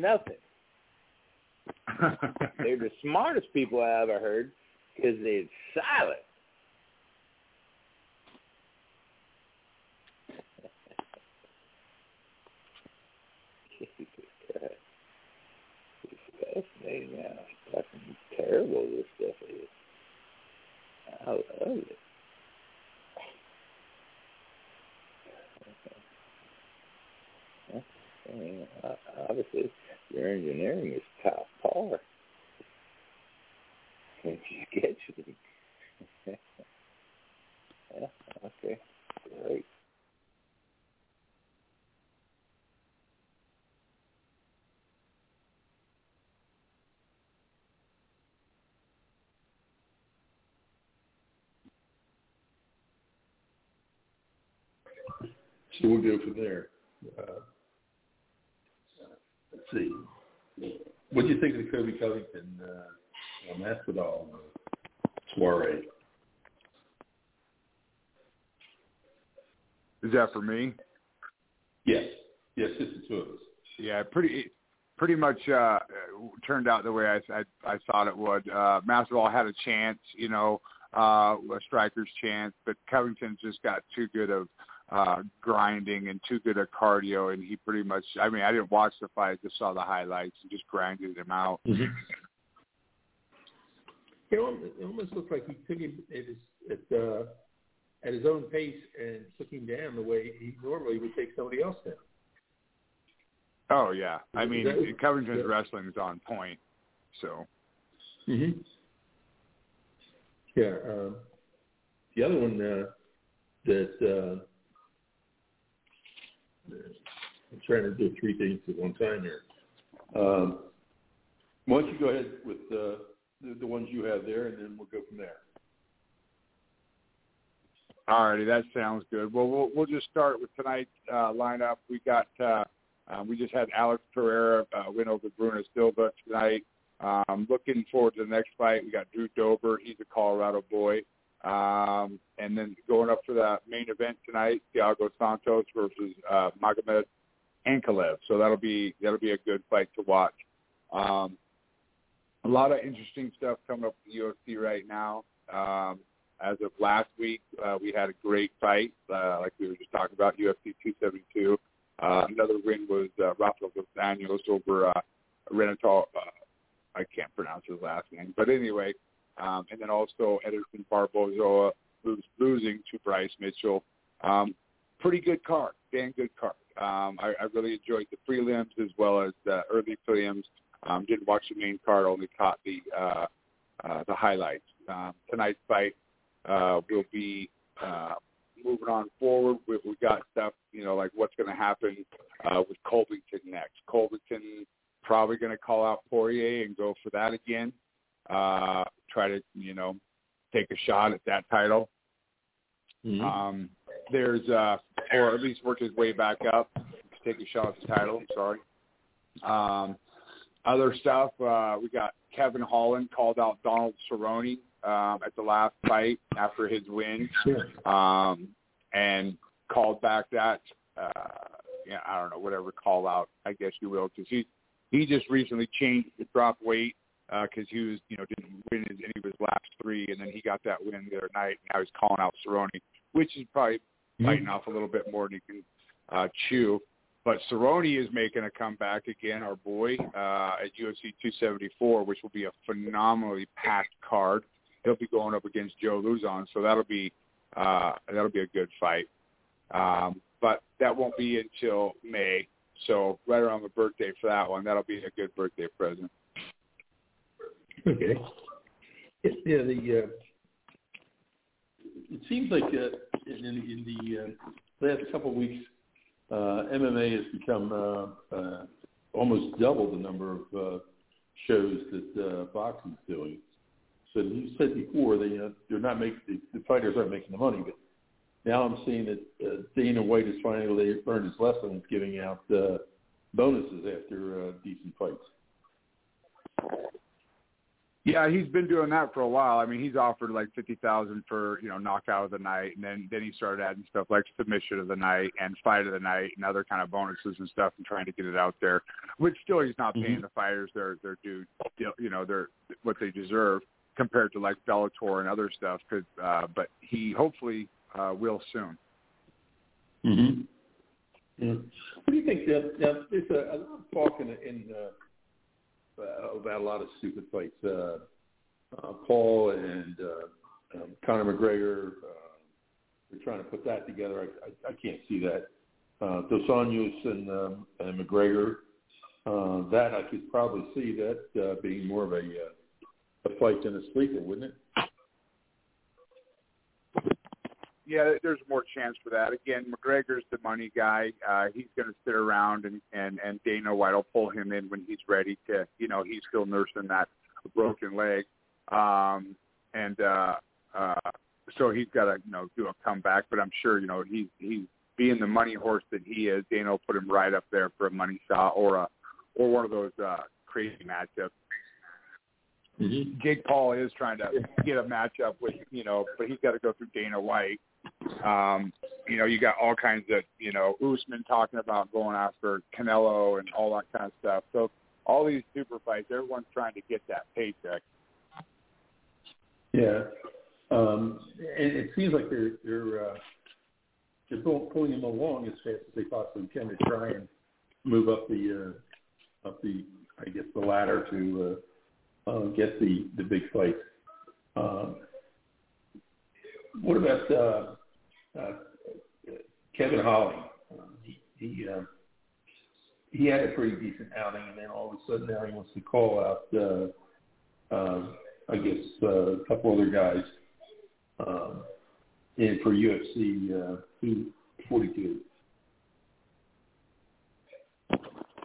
nothing. They're the smartest people I ever heard because it's silent. Jesus Christ. It's fascinating how fucking terrible this stuff is. I love it. I mean, uh, obviously, your engineering is top par. And scheduling. yeah, okay, great. So we'll go from there. Uh, let's see. What do you think of the Colby Covington uh, Masvidal soiree? Is that for me? Yes. Yes, just the two of us. Yeah, pretty. pretty much uh, turned out the way I, I, I thought it would. Uh, Masvidal had a chance, you know, uh, a striker's chance, but Covington just got too good of uh, grinding and too good at cardio, and he pretty much. I mean, I didn't watch the fight; just saw the highlights and just grinded him out. Mm-hmm. You know, it almost looks like he took him at his at, uh, at his own pace and took him down the way he normally would take somebody else down. Oh yeah, I mean That- Covington's that- wrestling is on point. So Mm-hmm. Yeah. Um, the other one uh, that uh, I'm trying to do three things at one time here. Um, why don't you go ahead with uh, the, the ones you have there, and then we'll go from there. Alrighty, that sounds good. Well, we'll we'll just start with tonight's uh, lineup. We got uh, um, we just had Alex Pereira uh, win over Bruno Silva tonight. Um, looking forward to the next fight. We got Drew Dober. He's a Colorado boy. Um, and then going up for the main event tonight, Thiago Santos versus uh, Magomed Ankalaev. So that'll be that'll be a good fight to watch. Um, a lot of interesting stuff coming up with the UFC right now. Um, as of last week, uh, we had a great fight, uh, like we were just talking about, UFC 272. Uh, another win was uh, Rafael dos Anjos over uh, Renato. Uh, I can't pronounce his last name, but anyway, um, and then also Edson Barboza losing to Bryce Mitchell. Um, pretty good card, damn good card. Um, I, I really enjoyed the prelims as well as the early prelims. Um, didn't watch the main card, only caught the uh, uh, the highlights. Um, tonight's fight uh, will be uh, moving on forward. We, we got stuff, you know, like what's going to happen uh, with Covington next. Covington probably going to call out Poirier and go for that again. Uh, try to, you know, take a shot at that title. Mm-hmm. Um, there's, uh, or at least work his way back up to take a shot at the title. I'm sorry. Um, other stuff, uh, we got Kevin Holland called out Donald Cerrone um, at the last fight after his win, Sure. um, and called back that, uh, yeah, I don't know, whatever call out, I guess you will, because he he just recently changed, dropped weight because he was, you know, didn't win his, any of his last three, and then he got that win the other night. And now he's calling out Cerrone, which is probably biting off a little bit more than he can uh, chew. But Cerrone is making a comeback again, our boy, uh, at UFC 274, which will be a phenomenally packed card. He'll be going up against Joe Lauzon, so that'll be uh, that'll be a good fight. Um, but that won't be until May, so right around the birthday for that one, that'll be a good birthday present. Okay. Yeah, the uh, it seems like uh, in, in, the uh, last couple of weeks, uh, MMA has become uh, uh, almost double the number of uh, shows that uh, boxing is doing. So you said before they uh, they're not making the, the fighters aren't making the money, but now I'm seeing that uh, Dana White is finally learned his lesson of giving out uh, bonuses after uh, decent fights. Yeah, he's been doing that for a while. I mean, he's offered like fifty thousand for you know knockout of the night, and then then he started adding stuff like submission of the night and fight of the night and other kind of bonuses and stuff, and trying to get it out there. Which still, he's not paying Mhm. the fighters their their due, you know, their what they deserve compared to like Bellator and other stuff. Cause, uh, but he hopefully uh, will soon. Mm-hmm. Yeah. What do you think? Uh, now, there's a, a lot of talk in, in uh, uh, about a lot of stupid fights. Uh, uh, Paul and uh, um, Conor McGregor. Uh, they're trying to put that together. I, I, I can't see that. Uh, Dos Anjos and, um, and McGregor. Uh, that I could probably see that uh, being more of a uh, a fight than a sleeper, wouldn't it? Yeah, there's more chance for that. Again, McGregor's the money guy. Uh, he's going to sit around, and and and Dana White will pull him in when he's ready to. You know, he's still nursing that broken leg, um, and uh, uh, so he's got to you know do a comeback. But I'm sure you know he's he's being the money horse that he is. Dana will put him right up there for a money shot or a or one of those uh, crazy matchups. Mm-hmm. Jake Paul is trying to get a matchup with, you know, but he's got to go through Dana White. Um, you know, you got all kinds of, you know, Usman talking about going after Canelo and all that kind of stuff. So all these super fights, everyone's trying to get that paycheck. Yeah, um, and it seems like they're they're uh, they're pull- pulling them along as fast as they possibly can to try and move up the uh, up the I guess the ladder to uh, uh, get the the big fight. Um, what about uh, uh, Kevin Holly? Uh, he he, uh, he had a pretty decent outing, and then all of a sudden now he wants to call out. Uh, uh, I guess uh, a couple other guys um, in for UFC uh, 242.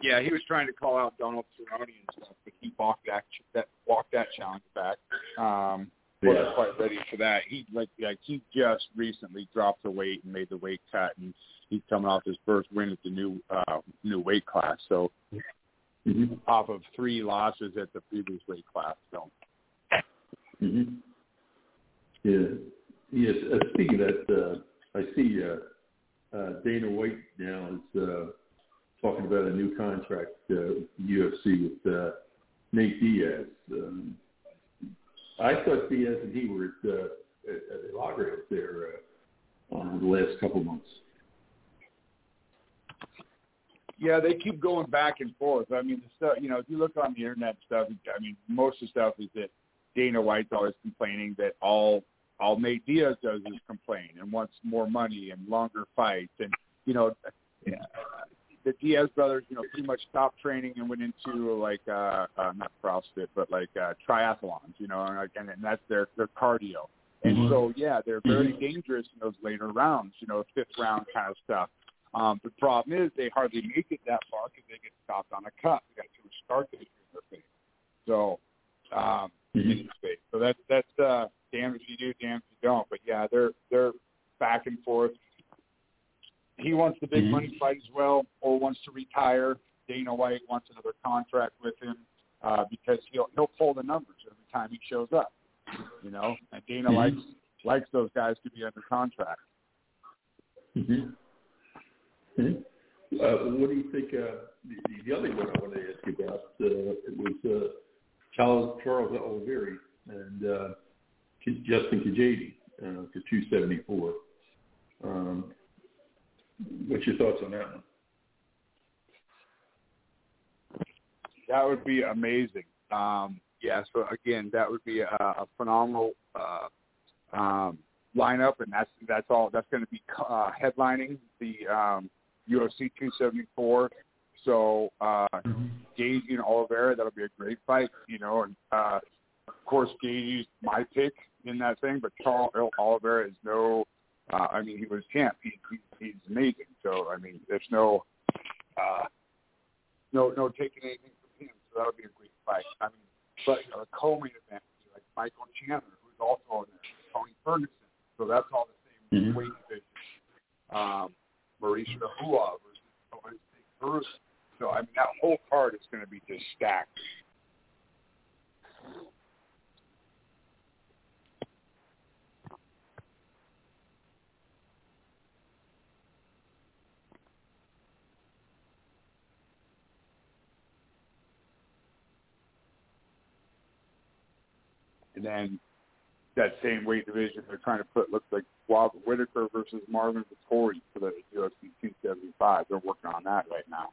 Yeah, he was trying to call out Donald Cerrone and stuff, but he walked that that walked that challenge back. Um, wasn't Yeah. quite ready for that. He like like he just recently dropped the weight and made the weight cut, and he's coming off his first win at the new uh, new weight class. So Mm-hmm. off of three losses at the previous weight class. So Mm-hmm. Yeah. Yes. Uh, speaking of that, uh, I see uh, uh, Dana White now is uh, talking about a new contract uh, UFC with uh, Nate Diaz. Um, I thought Diaz and he were at, uh, at, at loggerheads there uh, on the last couple months. yeah, they keep going back and forth. I mean, the stuff you know, if you look on the internet stuff, I mean, most of the stuff is that Dana White's always complaining that all all Nate Diaz does is complain and wants more money and longer fights, and you know, yeah, the Diaz brothers, you know, pretty much stopped training and went into like uh, uh not CrossFit, but like uh triathlons, you know, and, and, and that's their their cardio. And Mhm. so, yeah, they're very dangerous in those later rounds, you know, fifth round kind of stuff. Um, the problem is they hardly make it that far because they get stopped on a cut. They got too much scar tissue in their face. So, um, in face. So that's that's uh, damn if you do, damn if you don't. But yeah, they're they're back and forth. He wants the big Mhm. money fight as well, or wants to retire. Dana White wants another contract with him uh, because he'll he'll pull the numbers every time he shows up. You know, and Dana Mhm. likes likes those guys to be under contract. Mm-hmm. Mm-hmm. Uh, what do you think? Uh, the, the other one I wanted to ask you about uh, was uh, Charles Charles Oliveira and uh, Justin Gaethje uh, for two seventy four. Um, what's your thoughts on that one? That would be amazing. Um, yeah. So again, that would be a, a phenomenal uh, um, lineup, and that's that's all. That's going to be uh, headlining the um, UFC 274. So uh, Gage and Oliveira, that'll be a great fight. You know, and uh, of course Gage is my pick in that thing, but Charles Oliveira is no. Uh, I mean, he was champ. He, he, he's amazing. So I mean, there's no. Uh, no, no taking anything from him. So that'll be a great fight. I mean, but you know, the co-main event like Michael Chandler, who's also in there, Tony Ferguson. So that's all the same Mhm. weight division. Um, Mauricio Rua versus Bruce. So I mean, that whole card is going to be just stacked. And then that same weight division they're trying to put looks like Robert Whitaker versus Marvin Vettori for the UFC 275. They're working on that right now.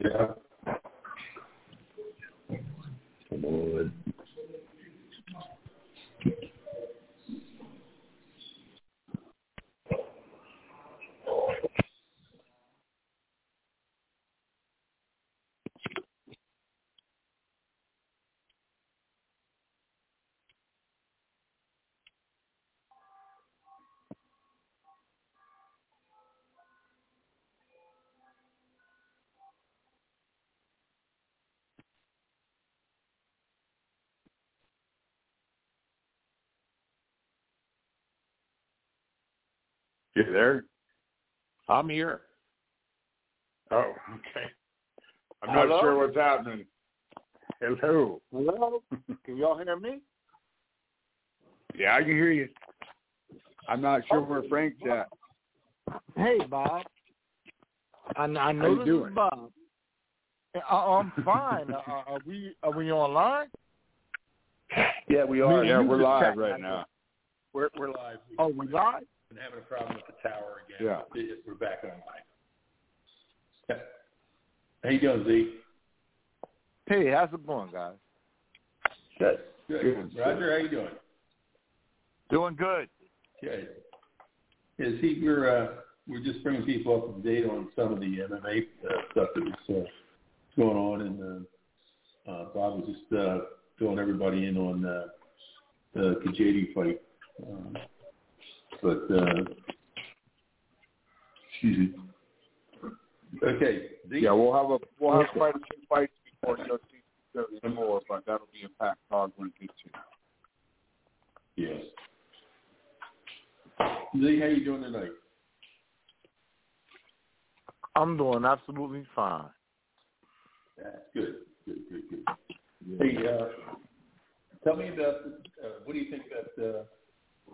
Yeah. Come on. You there? I'm here. Oh, okay. I'm not Hello? sure what's happening. Hello. Hello? Can y'all hear me? Yeah, I can hear you. I'm not sure where Frank's at. Hey, Bob. I, I know this doing? is Bob. Uh, I'm fine. uh, are we are we online? Yeah, we are. Yeah, we're live right right now. We're we're live. Oh, we live? Having a problem with the tower again. Yeah. It- We're back online. Yeah. How you doing, Z? Hey, how's it going, guys? Good. Good. Good. Roger, how you doing? Doing good. Good. Yeah, see, we're uh, we're just bringing people up to date on some of the MMA uh, stuff that was uh, going on, and uh, uh, Bob was just uh, filling everybody in on uh, the Gaethje fight. Um, but uh, excuse me. Okay. Z? Yeah, we'll have a we'll have quite a few fights before UFC 34, but that'll be a packed hog when it gets here. Yes. Lee, how you doing tonight? I'm doing absolutely fine. That's good. Good, good, good. Hey, uh, tell me about uh, what do you think about uh,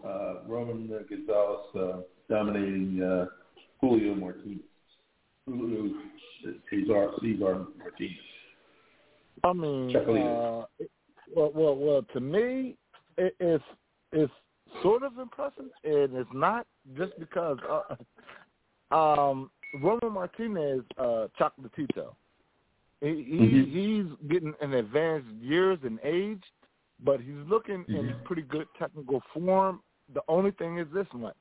uh, Roman Gonzalez uh, dominating uh, Julio Martinez? Julio Cesar, Cesar Martinez. I mean, uh, it- well, well, well. To me, it, it's it's sort of impressive, and it's not just because uh, um, Roman Martinez, uh, Chocolatito, he, he Mhm. he's getting an advanced years in age, but he's looking in Mhm. pretty good technical form. The only thing is this much: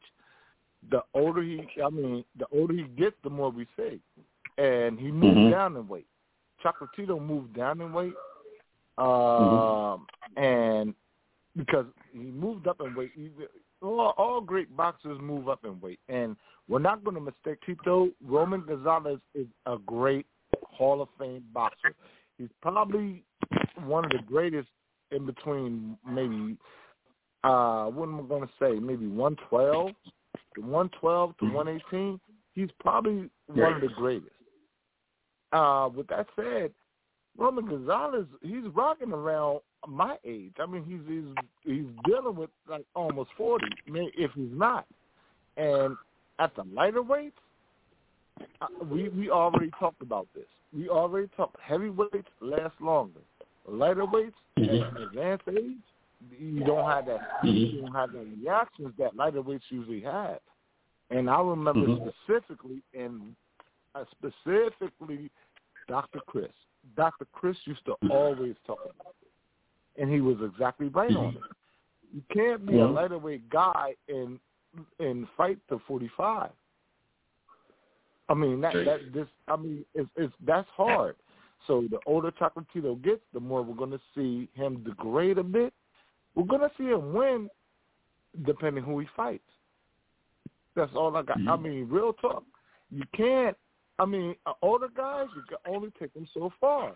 the older he, I mean, the older he gets, the more we see, and he moved Mhm. down in weight. Chocolatito moved down in weight, um, Mm-hmm. and because he moved up in weight, he, all, all great boxers move up in weight, and we're not going to mistake Tito. Roman Gonzalez is a great Hall of Fame boxer. He's probably one of the greatest in between maybe uh what am I going to say? Maybe 112, 112 to Mhm. 118. He's probably one of the greatest. Uh, with that said, Roman Gonzalez, he's rocking around my age. I mean, he's he's he's dealing with like almost forty, if he's not. And at the lighter weights, uh, we we already talked about this. We already talked. Heavyweights last longer. Lighter weights Mhm. at advanced age, you don't have that. Mhm. You don't have the reactions that lighter weights usually have. And I remember Mhm. specifically, and uh, specifically, Dr. Chris. Dr. Chris used to always talk about it, and he was exactly right on it. You can't be a Mhm. lighterweight guy and and fight to forty five. I mean that that this I mean it's it's that's hard. So the older Chocolatito gets, the more we're going to see him degrade a bit. We're going to see him win, depending who he fights. That's all I got. I Mhm. mean, real talk. You can't. I mean, uh, older guys, you can only take them so far.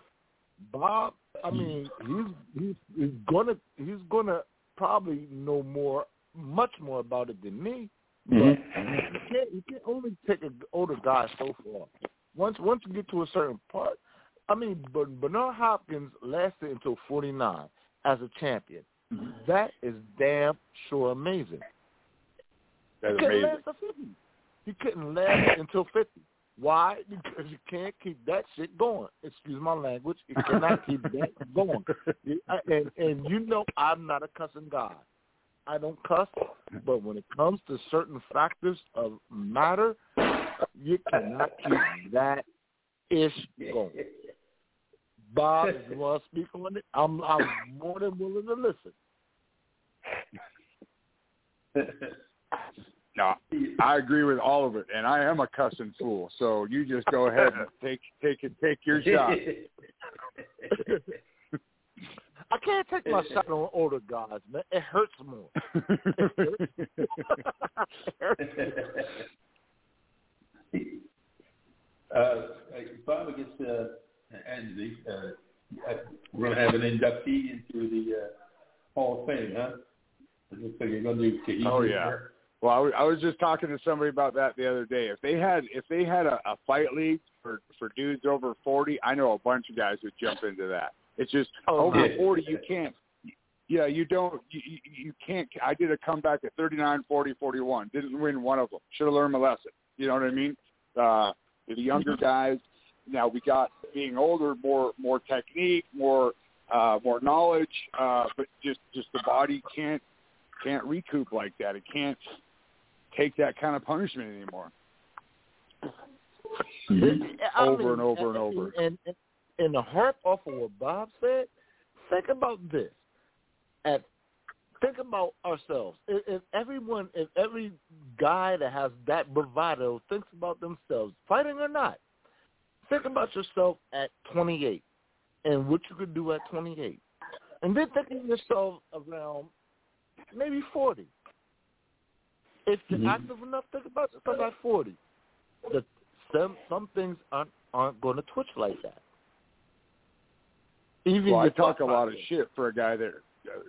Bob, I mean, he's he's he's gonna he's gonna probably know more, much more about it than me. But Mhm. you can't you can only take an older guy so far. Once once you get to a certain part, I mean, Bernard Hopkins lasted until forty nine as a champion. Mm-hmm. That is damn sure amazing. That's he amazing. He couldn't last until fifty. Why? Because you can't keep that shit going. Excuse my language. You cannot keep that going. And and you know I'm not a cussing guy. I don't cuss, but when it comes to certain factors of matter, you cannot keep that ish going. Bob, if you want to speak on it, I'm I'm more than willing to listen. No, I agree with all of it, and I am a cussing fool. So you just go ahead and take take it, take your shot. I can't take my shot on older guys, man. It hurts more. uh, Bob, I guess, uh, and the, uh, we're going to have an inductee into the uh, Hall of Fame, huh? It looks like you're going to do Kahiji Oh, yeah. there. Well, I was, just talking to somebody about that the other day. If they had if they had a, a fight league for for dudes over forty, I know a bunch of guys would jump into that. It's just Oh, over yeah. forty, you can't yeah, you don't, you, you you can't. I did a comeback at 39, 40, 41. Didn't win one of them. Should have learned my lesson. You know what I mean? Uh, the younger guys. Now we got being older, more more technique, more uh, more knowledge, uh, but just just the body can't can't recoup like that. It can't take that kind of punishment anymore. It- I Over mean, and over and over. And, and, and to harp off of what Bob said, think about this. At think about ourselves. If, if everyone, if every guy that has that bravado thinks about themselves, fighting or not, think about yourself at 28 and what you could do at 28, and then think of yourself around maybe 40. If you're Mhm. active enough, think about yourself at 40. The some some things aren't aren't going to twitch like that. Even Well, I talk a lot of shit for a guy that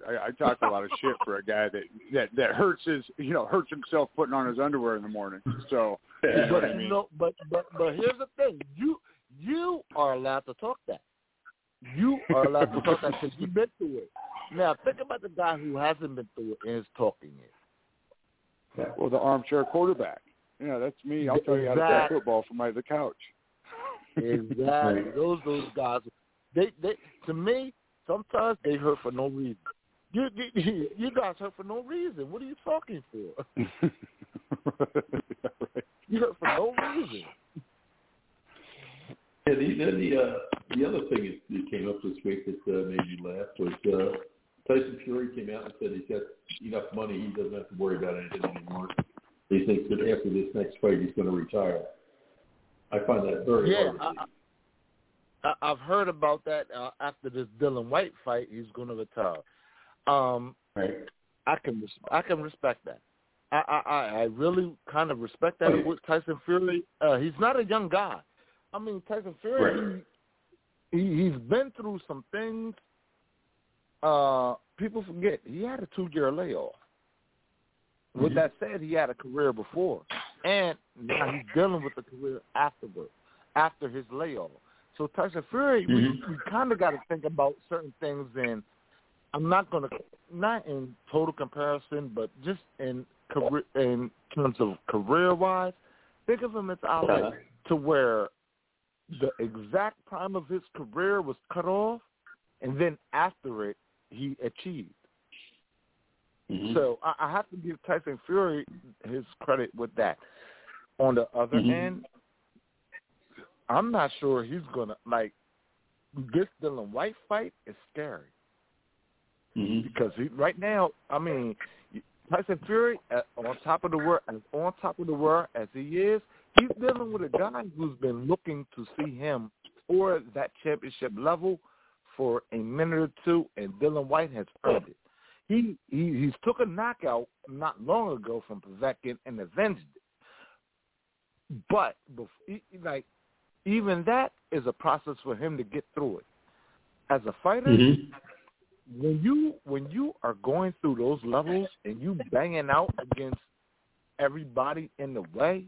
I, I talk a lot of shit for a guy that that that hurts his you know hurts himself putting on his underwear in the morning. So you But I you mean? know, but but but here's the thing: you you are allowed to talk that. You are allowed to talk that because you've been through it. Now think about the guy who hasn't been through it and is talking it. Well, the armchair quarterback. Yeah, that's me. I'll tell you how to play football from my the couch. Exactly. those those guys. They they to me sometimes they hurt for no reason. You you, you guys hurt for no reason. What are you talking for? right. You hurt for no reason. Yeah, the the the, uh, the other thing that came up this week that uh, made me laugh was uh, Tyson Fury came out and said he's got enough money, he doesn't have to worry about anything anymore. He thinks that after this next fight, he's going to retire. I find that very Yeah, hard. I, I, I've heard about that. Uh, after this Dillian Whyte fight, he's going to retire. Um. Right. I can I can respect that. I I, I really kind of respect that with Tyson Fury. Uh, he's not a young guy. I mean, Tyson Fury, he, he he's been through some things. Uh, people forget he had a two year layoff. With Mhm. that said, he had a career before, and now he's dealing with a career afterward, after his layoff. So Tyson Fury, we, Mhm. we kind of got to think about certain things, and I'm not going to, not in total comparison, but just in career, in terms of career wise, think of him as out Uh-huh. to where the exact prime of his career was cut off, and then after it, he achieved. Mhm. So I, I have to give Tyson Fury his credit with that. On the other Mhm. end, I'm not sure he's gonna like this Dillian Whyte fight is scary Mhm. because he right now. I mean, Tyson Fury at, on top of the world, as on top of the world as he is, he's dealing with a guy who's been looking to see him for that championship level for a minute or two, and Dillian Whyte has earned it. He he he's took a knockout not long ago from Povetkin and avenged it. But like even that is a process for him to get through it. As a fighter, Mhm. When you when you are going through those levels and you banging out against everybody in the way,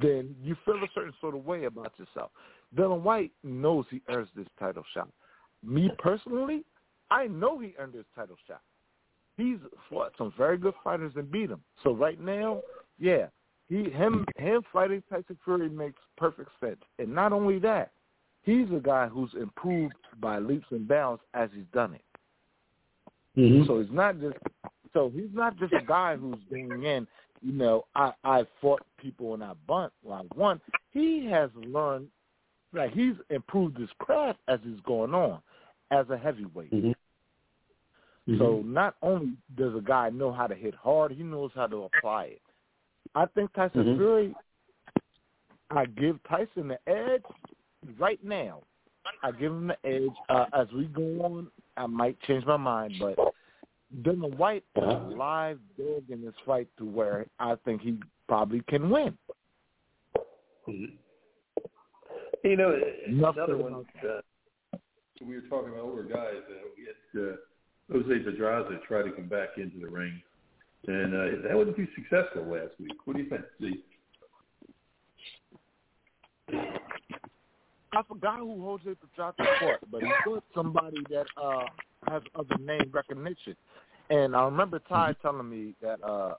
then you feel a certain sort of way about yourself. Dillian Whyte knows he earns this title shot. Me personally, I know he earned this title shot. He's fought some very good fighters and beat them. So right now, yeah, he him him fighting Tyson Fury makes perfect sense. And not only that, he's a guy who's improved by leaps and bounds as he's done it. Mhm. So he's not just so he's not just a guy who's going in, you know, I I fought people and I bunt well I won. He has learned like he's improved his craft as he's going on as a heavyweight. Mhm. So not only does a guy know how to hit hard, he knows how to apply it. I think Tyson Mhm. Fury I give Tyson the edge right now. I give him the edge. Uh, as we go on, I might change my mind, but Dillian Whyte is a Uh-huh. live dog in this fight to where I think he probably can win. Mhm. You know, Enough another one. Uh, we were talking about older guys. Uh, we had uh, Jose Pedraza try to come back into the ring, and uh, that wasn't too successful last week. What do you think? See, I forgot who Jose Pedraza fought, but he fought somebody that uh has other name recognition. And I remember Ty telling me that uh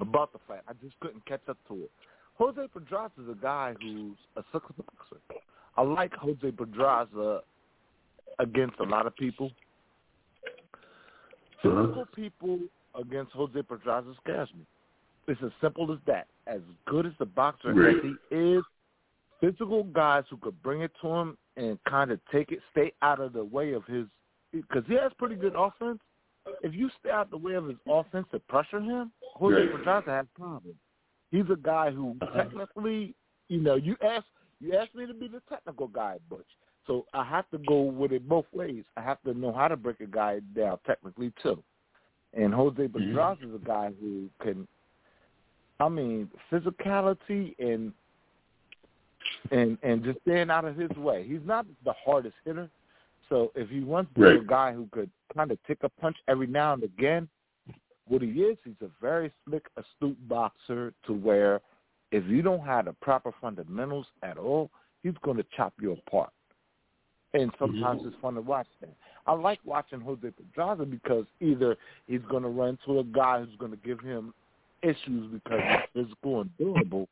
about the fight. I just couldn't catch up to it. Jose Pedraza is a guy who's a successful boxer. I like Jose Pedraza against a lot of people. Physical people against Jose Pedraza scares me. It's as simple as that. As good as the boxer Right. as he is, physical guys who could bring it to him and kind of take it, stay out of the way of his, because he has pretty good offense. If you stay out the way of his offense to pressure him, Jose Right. Pedraza has problems. He's a guy who Uh-huh. technically, you know, you ask you asked me to be the technical guy, Butch. So I have to go with it both ways. I have to know how to break a guy down technically too. And Jose Pedraza is a guy who can, I mean, physicality and and and just staying out of his way. He's not the hardest hitter. So if he wants to be a guy who could kind of take a punch every now and again, what he is, he's a very slick, astute boxer to where if you don't have the proper fundamentals at all, he's going to chop you apart. And sometimes it's fun to watch that. I like watching Jose Pedraza because either he's going to run to a guy who's going to give him issues because he's physical and durable,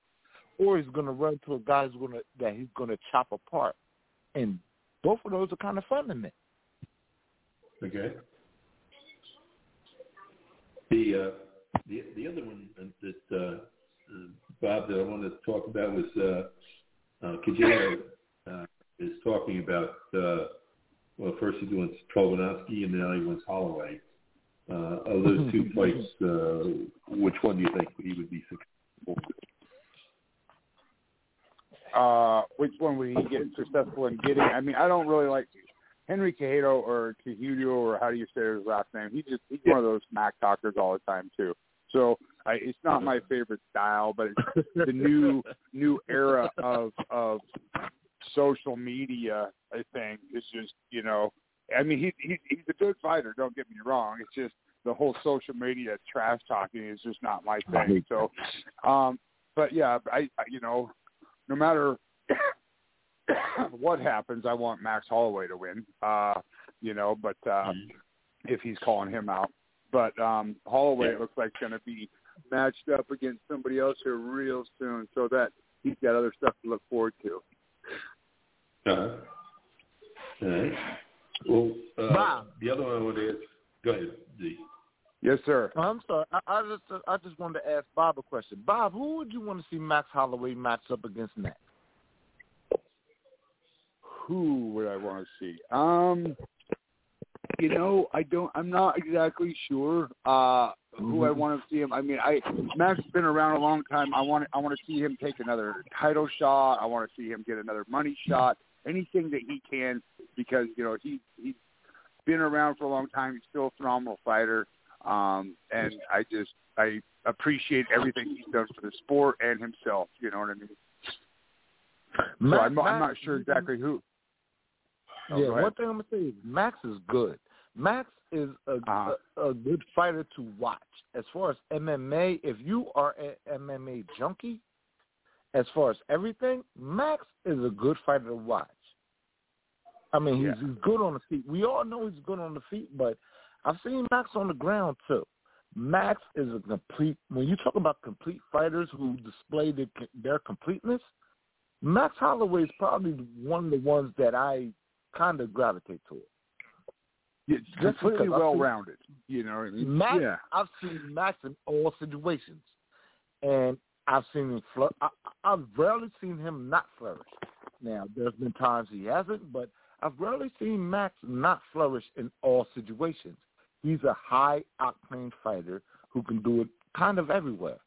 or he's going to run to a guy who's going to that he's going to chop apart. And both of those are kind of fun to me. Okay. The uh, the the other one that uh, uh, Bob that I wanted to talk about was uh, uh, Kajero uh, is talking about. Uh, well, first he wants Trolovanovsky and now he wants Holloway. Uh, of those two fights, uh, which one do you think he would be successful? Uh, which one would he get successful in getting? I mean, I don't really like Henry Cajudo or Cajudo or how do you say his last name? He just he's one of those smack talkers all the time too. So I, it's not my favorite style, but it's the new new era of of social media. I think is just you know, I mean he, he he's a good fighter. Don't get me wrong. It's just the whole social media trash talking is just not my thing. So, um, but yeah, I, I you know, no matter what happens, I want Max Holloway to win. Uh, you know, but uh, if he's calling him out, but um, Holloway Yeah. looks like going to be matched up against somebody else here real soon, so that he's got other stuff to look forward to. Uh-huh. All right. Well, uh, Bob. the other one I wanted to ask. Go ahead, Z. Yes, sir. I'm sorry. I, I just I just wanted to ask Bob a question. Bob, who would you want to see Max Holloway match up against next? Who would I want to see? Um, you know, I don't. I'm not exactly sure uh, who I want to see him. I mean, I Max has been around a long time. I want. I want to see him take another title shot. I want to see him get another money shot. Anything that he can, because you know he he's been around for a long time. He's still a phenomenal fighter, um, and I just I appreciate everything he's done for the sport and himself. You know what I mean? So I'm, I'm not sure exactly who. Oh, yeah, one thing I'm gonna say is Max is good. Max is a, Uh-huh. a a good fighter to watch. As far as MMA, if you are an MMA junkie, as far as everything, Max is a good fighter to watch. I mean, he's, Yeah. he's good on the feet. We all know he's good on the feet, but I've seen Max on the ground too. Max is a complete. When you talk about complete fighters who display their, their completeness, Max Holloway is probably one of the ones that I kind of gravitate toward. Yeah, Just completely well rounded. You know what I mean? Max, Yeah. I've seen Max in all situations, and I've seen him. I, I- I've rarely seen him not flourish. Now, there's been times he hasn't, but I've rarely seen Max not flourish in all situations. He's a high octane fighter who can do it kind of everywhere.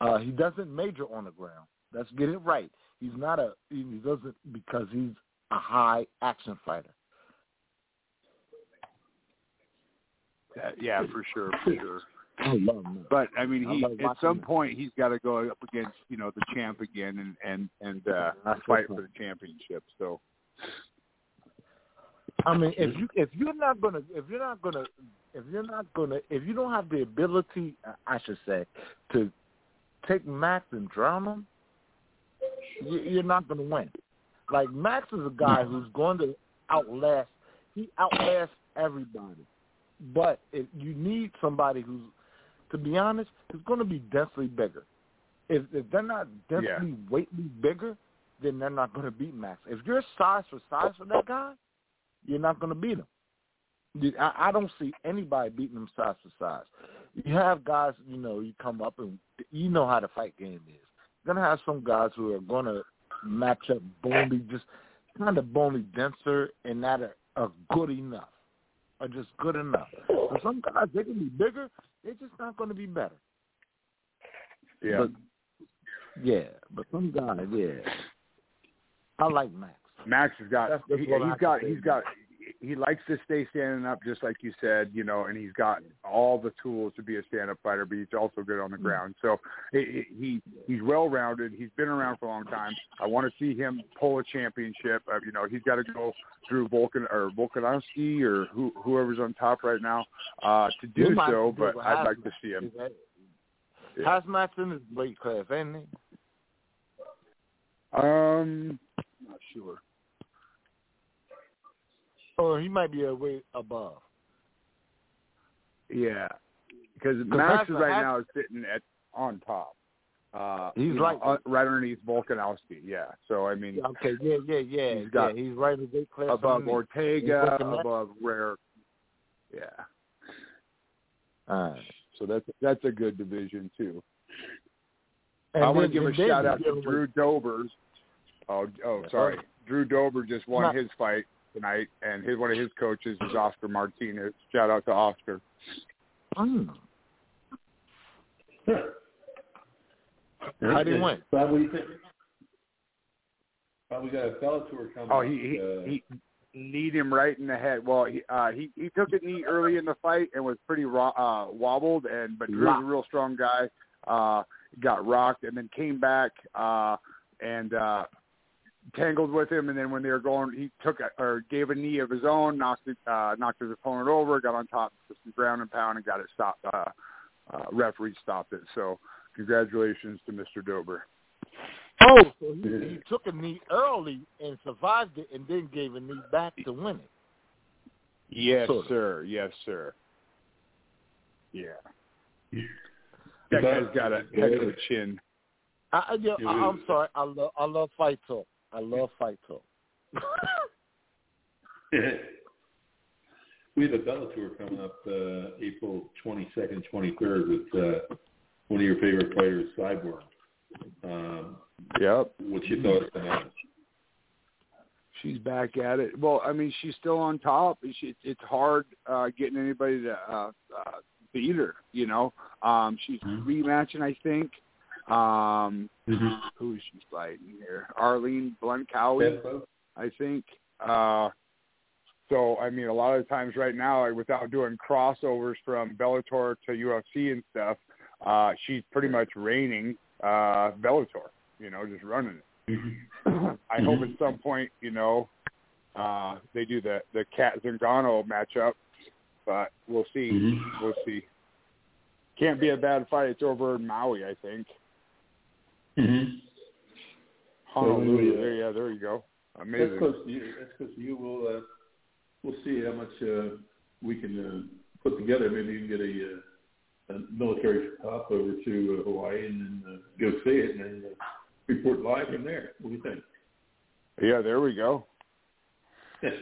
Uh, he doesn't major on the ground. Let's get it right. He's not a. He doesn't because he's a high action fighter. Uh, yeah, for sure, for sure. I love Max. But I mean, he love at some him. point he's got to go up against you know the champ again and and and uh, fight for the championship. So I mean, if mm-hmm. you if you're not gonna if you're not gonna if you're not gonna if you don't have the ability, I should say, to take Max and drown him, you- you're not gonna win. Like Max is a guy mm-hmm. who's going to outlast. He outlasts everybody. But if you need somebody who's, to be honest, who's going to be densely bigger. If if they're not densely Yeah. weightly bigger, then they're not going to beat Max. If you're size for size for that guy, you're not going to beat them. I, I don't see anybody beating them size for size. You have guys, you know, you come up and you know how the fight game is. You're gonna have some guys who are gonna match up bony, just kind of bony denser, and not a, are good enough, are just good enough. So some guys they can be bigger, they're just not going to be better. Yeah. But, yeah, but some guys, yeah. I like Max. Max has got That's- that's he, can got he's got he likes to stay standing up just like you said, you know, and he's got all the tools to be a stand-up fighter, but he's also good on the ground. So he he he's well-rounded. He's been around for a long time. I want to see him pull a championship. Uh, you know, he's got to go through Volkan or Volkanovski or who, whoever's on top right now uh, to do so. to do But I'd like to see him. Yeah. Hazmat's in his weight class, ain't he? Um, not sure. Or he might be a weight above. Yeah, because Max is right now is sitting at on top. Uh, He's you know, like- uh, right underneath Volkanovski. Yeah, so I mean, Okay, yeah, yeah, yeah. He's got yeah, he's right in the class. above. Ortega, above Rare. Yeah, All right. so that's that's a good division too. And I want to give a shout out to Drew Dobers. Oh, oh, sorry, Drew Dober just won his fight tonight, and his one of his coaches is Oscar Martinez. Shout out to Oscar. Mm. Huh. How'd he win? Bob, what do you think? Bob, we got a Bellator coming. Oh, he he, uh, he kneed him right in the head. Well, he uh, he he took a knee early in the fight and was pretty raw, uh, wobbled. And but Drew's a real strong guy. Uh, got rocked and then came back uh, and uh, tangled with him. And then when they were going, he took a, or gave a knee of his own, knocked it, uh, knocked his opponent over, got on top of some ground and pound, and got it stopped. Uh, uh, referee stopped it. So congratulations to Mr. Dober. Oh, so he, he took a knee early and survived it, and then gave a knee back to win it. Yes, Sort of. sir. Yes, sir. Yeah. That guy's got a heck of a chin. I, I, yeah, You I, do. I'm sorry. I love I love fight talk. I love fight talk. we have a Bellator coming up uh, April 22nd, 23rd with uh, one of your favorite players, Cyborg. Um, Yep. what's your thoughts on that? She's back at it. Well, I mean, she's still on top. She, it's hard uh, getting anybody to uh, uh, beat her. You know, um, she's Mhm. rematching. I think. Um, who is she fighting here? Arlene Blencowe. I think. Uh, so I mean, a lot of times right now, without doing crossovers from Bellator to UFC and stuff, uh, she's pretty much reigning uh, Bellator. You know, just running it. I hope at some point, you know, uh, they do the the Cat Zingano matchup, but we'll see. Mhm. We'll see. Can't be a bad fight. It's over in Maui, I think. Mhm. Honolulu. yeah. There, yeah, there you go. Amazing. That's close to you. That's close to you. We'll uh, we'll see how much uh, we can uh, put together. Maybe you can get a, uh, a military hop over to uh, Hawaii and then uh, go see it and then uh, report live from there. What do you think? Yeah, there we go. yeah,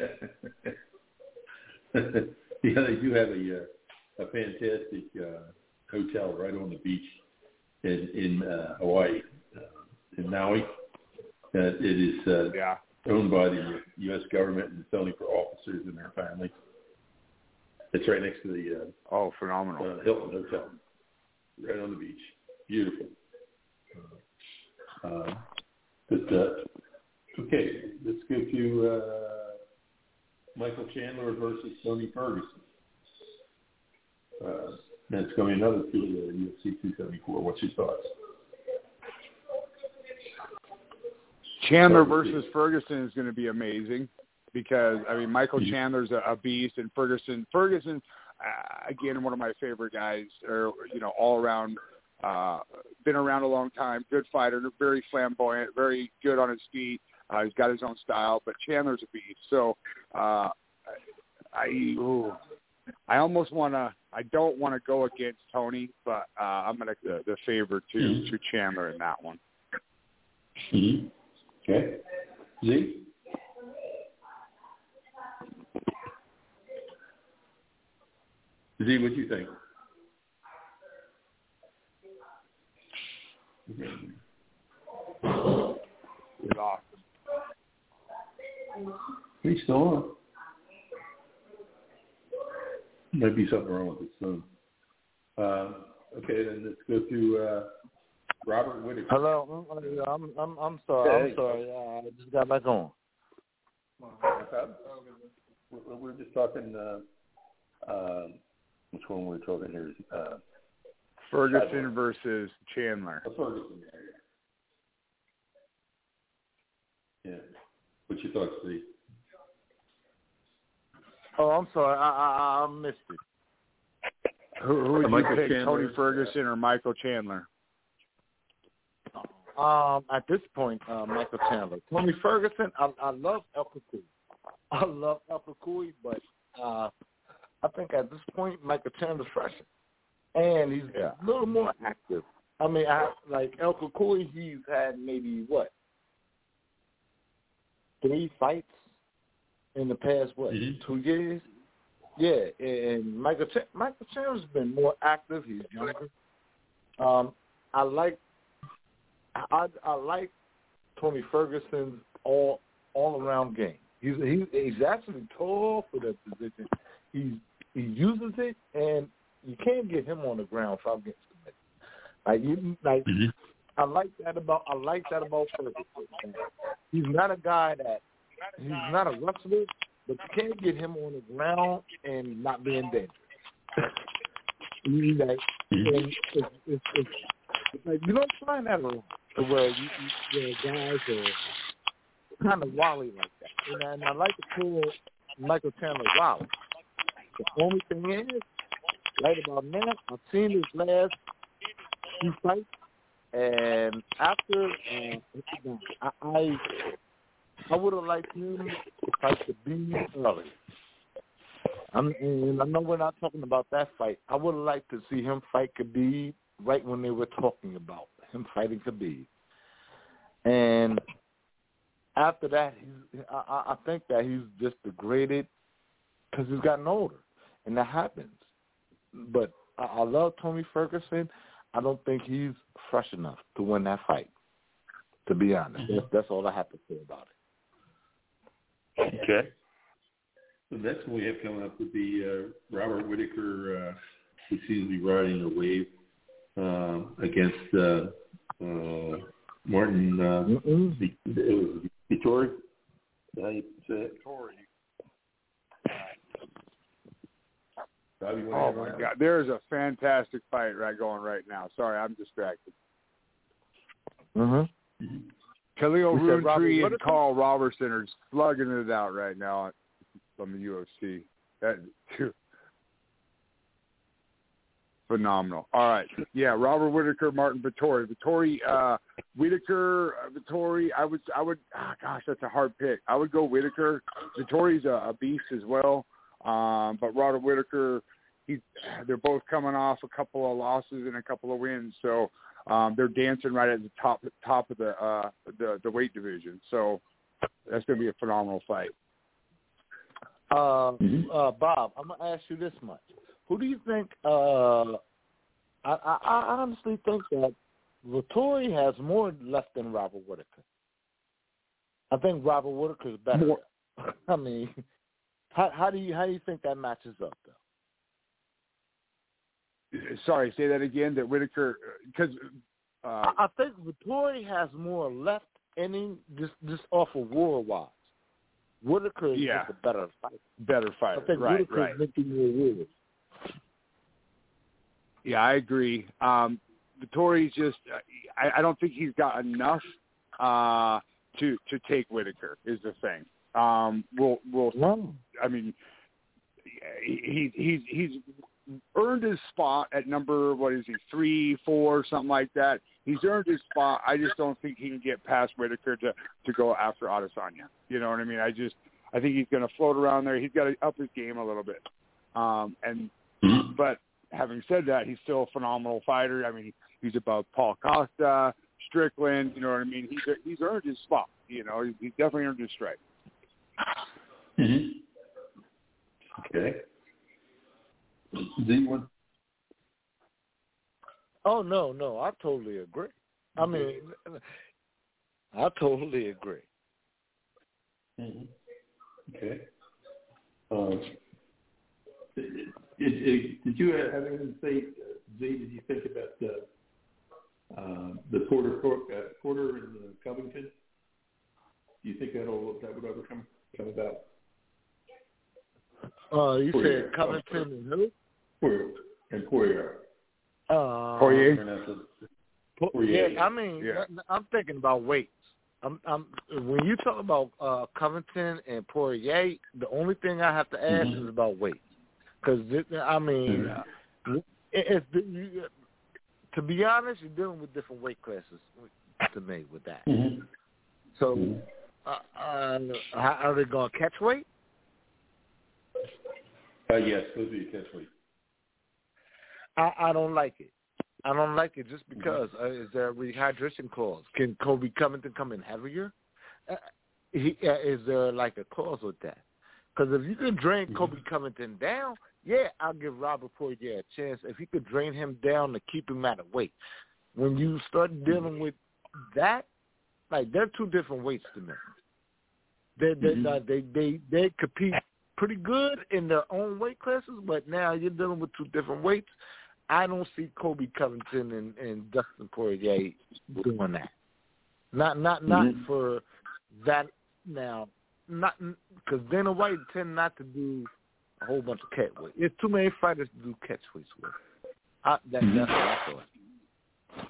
they do have a uh, a fantastic uh, hotel right on the beach in in uh, Hawaii, in Maui. Uh, it is uh, Yeah. owned by the U.S. government and it's only for officers and their families. It's right next to the Oh, uh, phenomenal. uh, Hilton Hotel, right on the beach. Beautiful. Uh, but uh, okay, let's go to uh, Michael Chandler versus Tony Ferguson. Uh, that's going to be another field of UFC 274. What's your thoughts? Chandler versus Ferguson is going to be amazing because I mean Michael. Chandler's a, a beast and Ferguson Ferguson uh, again one of my favorite guys or you know all around uh been around a long time good fighter very flamboyant very good on his feet uh, he's got his own style but Chandler's a beast so uh I ooh, I almost want to. I don't want to go against Tony, but uh, I'm going to the, the favor to Mhm. to Chandler in that one. Mm-hmm. Okay. Z? Z, what do you think? Lost him. He's still on. Might be something wrong with his phone. Uh, okay, then let's go to uh, Robert Whitaker. Hello, I'm I'm I'm, I'm sorry. Hey. I'm sorry. Uh, I just got back on. Okay. We're, we're just talking. Uh, uh, which one we're talking here? Uh, Ferguson versus Chandler. Ferguson. Yeah. What's your thoughts, Steve? Oh, I'm sorry. I I, I missed it. Who, who would you Michael pick, Chandler. Tony Ferguson or Michael Chandler? Um, at this point, uh, Michael Chandler, Tony Ferguson. I I love El Cucuy. I love El Cucuy, but uh, I think at this point, Michael Chandler's fresher, and he's Yeah. a little more active. I mean, I like El Cucuy. He's had maybe what three fights in the past what Mhm. two years. Yeah, and Michael Ch- Michael Chandler's been more active. He's younger. Um, I like I I like Tony Ferguson's all all around game. He's he's he's actually tall for that position. He's he uses it, and you can't get him on the ground without getting submitted. Like you like mm-hmm. I like that about I like that about Ferguson. He's not a guy that he's not a wrestler, but you can't get him on the ground and not be in danger. Like, and it's, it's, it's like you don't find that around to where you, you where guys are kind of wally like that. And, I- and I like to call Michael Chandler wally. The only thing is, right about now, I've seen his last few fights, and after uh, I I, I would have liked him to fight the B early. I'm, and I know we're not talking about that fight. I would have liked to see him fight Khabib right when they were talking about him fighting Khabib. And after that, he's, I, I I think that he's just degraded because he's gotten older, and that happens. But I, I love Tony Ferguson. I don't think he's fresh enough to win that fight. To be honest, that's, that's all I have to say about it. Okay. The next one we have coming up would be uh, Robert Whitaker, uh, who seems to be riding a wave uh, against uh, uh, Martin uh. It Vettori. How you say it? Bobby, Oh my on that? God, there's a fantastic fight right going right now. Sorry, I'm distracted. Mm-hmm. Khalil You said Robert Rountree and Carl Robertson are slugging it out right now from the UFC. That phenomenal. All right, yeah, Robert Whitaker, Martin Vettori, Vettori, uh, Whitaker, uh, Vettori. I would, I would. Ah, gosh, that's a hard pick. I would go Whitaker. Vettori's a, a beast as well, um, but Robert Whitaker. He, they're both coming off a couple of losses and a couple of wins, so um, they're dancing right at the top top of the uh, the the weight division. So that's going to be a phenomenal fight. Uh, Mhm. uh, Bob, I'm gonna ask you this much: Who do you think? Uh, I, I, I honestly think that Vettori has more left than Robert Whitaker. I think Robert Whitaker is better. More- I mean, how, how do you how do you think that matches up though? Sorry, say that again. That Whitaker because uh, I, I think Vettori has more left inning just just off of war wise. Whitaker is Yeah. a better fighter. better I think Right, Whitaker right. is making more wars. Yeah, I agree. Um, Vettori's just I, I don't think he's got enough uh, to to take Whitaker is the thing. Um, we'll we'll No. I mean, he, he's he's earned his spot at number what is he three, four, something like that. He's earned his spot. I just don't think he can get past Whitaker to to go after Adesanya. You know what I mean? I just I think he's going to float around there. He's got to up his game a little bit. Um, and Mhm. but having said that, he's still a phenomenal fighter. I mean, he's above Paul Costa, Strickland. You know what I mean? He's he's earned his spot. You know, he's, he's definitely earned his strike. hmm Okay. Z one. Oh no, no, I totally agree. I mean, I totally agree. Mm-hmm. Okay. Um, did, did, did you have anything to say, uh, Z? Did you think about the uh, the Porter uh, Porter and the Covington? Do you think that'll that would ever come come about? Uh, you Poirier. said Covington and who? Poirier and Poirier. Uh, Poirier. Poirier. Yeah, I mean, Yeah. I'm thinking about weights. I'm, I'm when you talk about uh, Covington and Poirier, the only thing I have to ask Mhm. is about weights, because I mean, Mhm. uh, it, you, to be honest, you're dealing with different weight classes to me with that. Mhm. So, Mhm. uh, uh, how, are they going to catch weight? Uh, yes, those are your catch weight. I, I don't like it. I don't like it just because. Uh, is there a rehydration clause? Can Colby Covington come in heavier? Uh, he, uh, is there like a clause with that? Because if you can drain Colby Covington down, yeah, I'll give Robert Poirier a chance. If you could drain him down to keep him at a weight, when you start dealing with that, like they're two different weights to me. They they Mhm. uh, they they they compete pretty good in their own weight classes, but now you're dealing with two different weights. I don't see Colby Covington and, and Dustin Poirier doing that. Not not not Mhm. for that now. Not because Dana White tend not to do a whole bunch of catch weight. There's too many fighters to do catch weights with. I, that, Mhm. That's what I thought.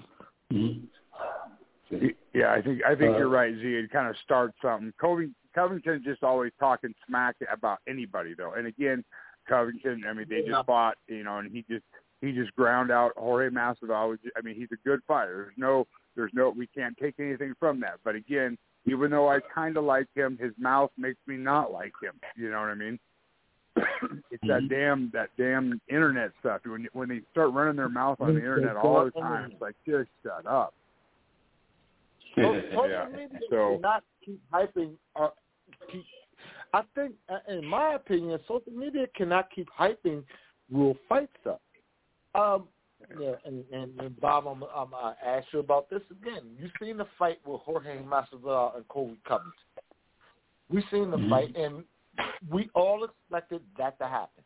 Mm-hmm. Yeah, I think I think Uh, you're right, Z. It kind of starts something. Coving, Covington's just always talking smack about anybody though. And again, Covington, I mean, they Yeah. just fought, you know, and he just he just ground out Jorge Masvidal. I mean, he's a good fighter. There's no there's no we can't take anything from that. But again, even though I kind of like him, his mouth makes me not like him. You know what I mean? it's that Mhm. damn that damn internet stuff. When when they start running their mouth on the internet all the time, it's like just shut up. So- social Yeah. media So- cannot keep hyping. Uh, keep, I think, uh, in my opinion, social media cannot keep hyping real fights up. Um, yeah, and, and, and Bob, I'm, I'm uh, ask you about this again. You seen the fight with Jorge Masvidal and Colby Covington. We seen the Mhm. fight, and we all expected that to happen.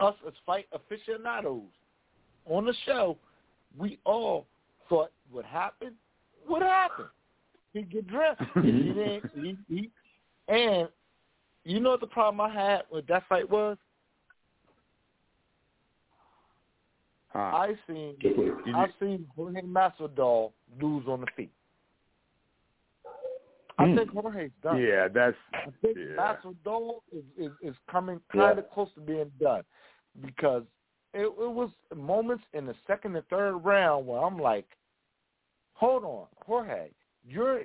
Us as fight aficionados on the show, we all thought would happen. What happened? He get dressed. he didn't. He, he, and you know what the problem I had with that fight was? Huh. I seen Catch weight. I seen Jorge Masvidal lose on the feet. I Hmm. think Jorge's done. Yeah, that's I think Yeah. Masvidal is, is is coming kind of Yeah. close to being done because it, it was moments in the second and third round where I'm like, hold on, Jorge, you're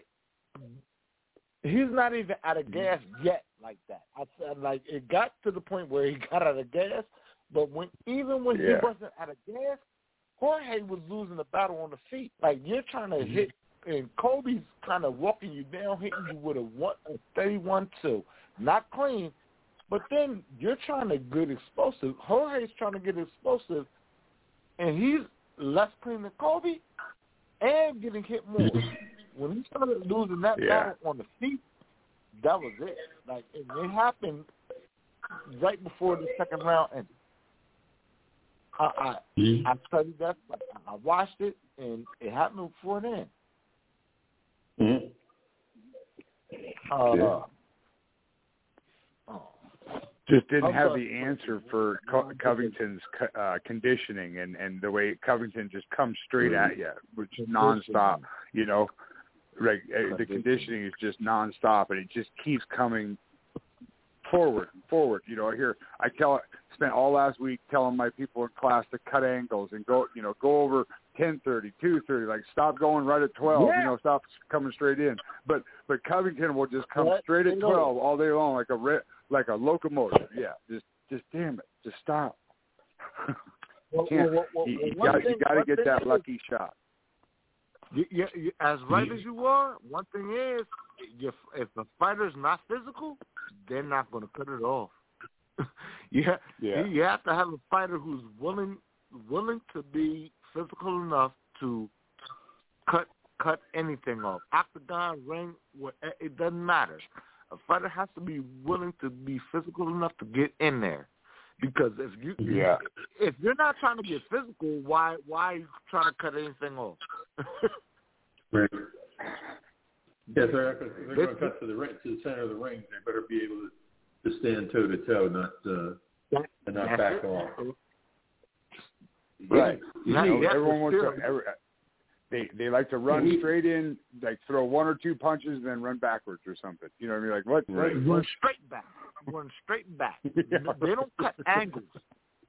he's not even out of gas yet like that. I said like it got to the point where he got out of gas, but when even when he wasn't out of gas, Jorge was losing the battle on the feet. Like you're trying to mm-hmm. hit and Colby's kind of walking you down, hitting you with a one a thirty one two, not clean, but then you're trying to get explosive. Jorge's trying to get explosive, and he's less clean than Colby, and getting hit more. Mm-hmm. When he started losing that Yeah. battle on the feet, that was it. Like and it happened right before the second round ended. I I, Mhm. I studied that. fight. I watched it, and it happened before then. Mhm. Uh, Yeah. oh. just didn't have the answer for Co- Covington's co- uh, conditioning and and the way Covington just comes straight at you, which is nonstop. You know, like uh, the conditioning is just nonstop, and it just keeps coming forward and forward. You know, I here I tell spent all last week telling my people in class to cut angles and go, you know, go over ten thirty, two thirty. Like stop going right at twelve. Yeah. You know, stop coming straight in. But but Covington will just come What? straight at twelve all day long, like a re- like a locomotive. Yeah, just just damn it, just stop. Well, well, well, you, well, you got you got to get thing that is- lucky shot. You, you, you, as right as you are, one thing is, if if the fighter's not physical, they're not going to cut it off. yeah, Yeah. you have to have a fighter who's willing willing to be physical enough to cut cut anything off. Octagon, ring, what, eh, it doesn't matter. A fighter has to be willing to be physical enough to get in there. Because if you Yeah. if you're not trying to get physical, why why are you trying to cut anything off? Right. Yeah, if they're, if they're going to cut to the ring, to the center of the ring, they better be able to, to stand toe to toe, not uh, and not back it. off. Right. You You know, have everyone wants to. Every, they they like to run straight in, like throw one or two punches, and then run backwards or something. You know what I mean? Like what? Right. what- straight back. Run straight back. Yeah. They don't cut angles.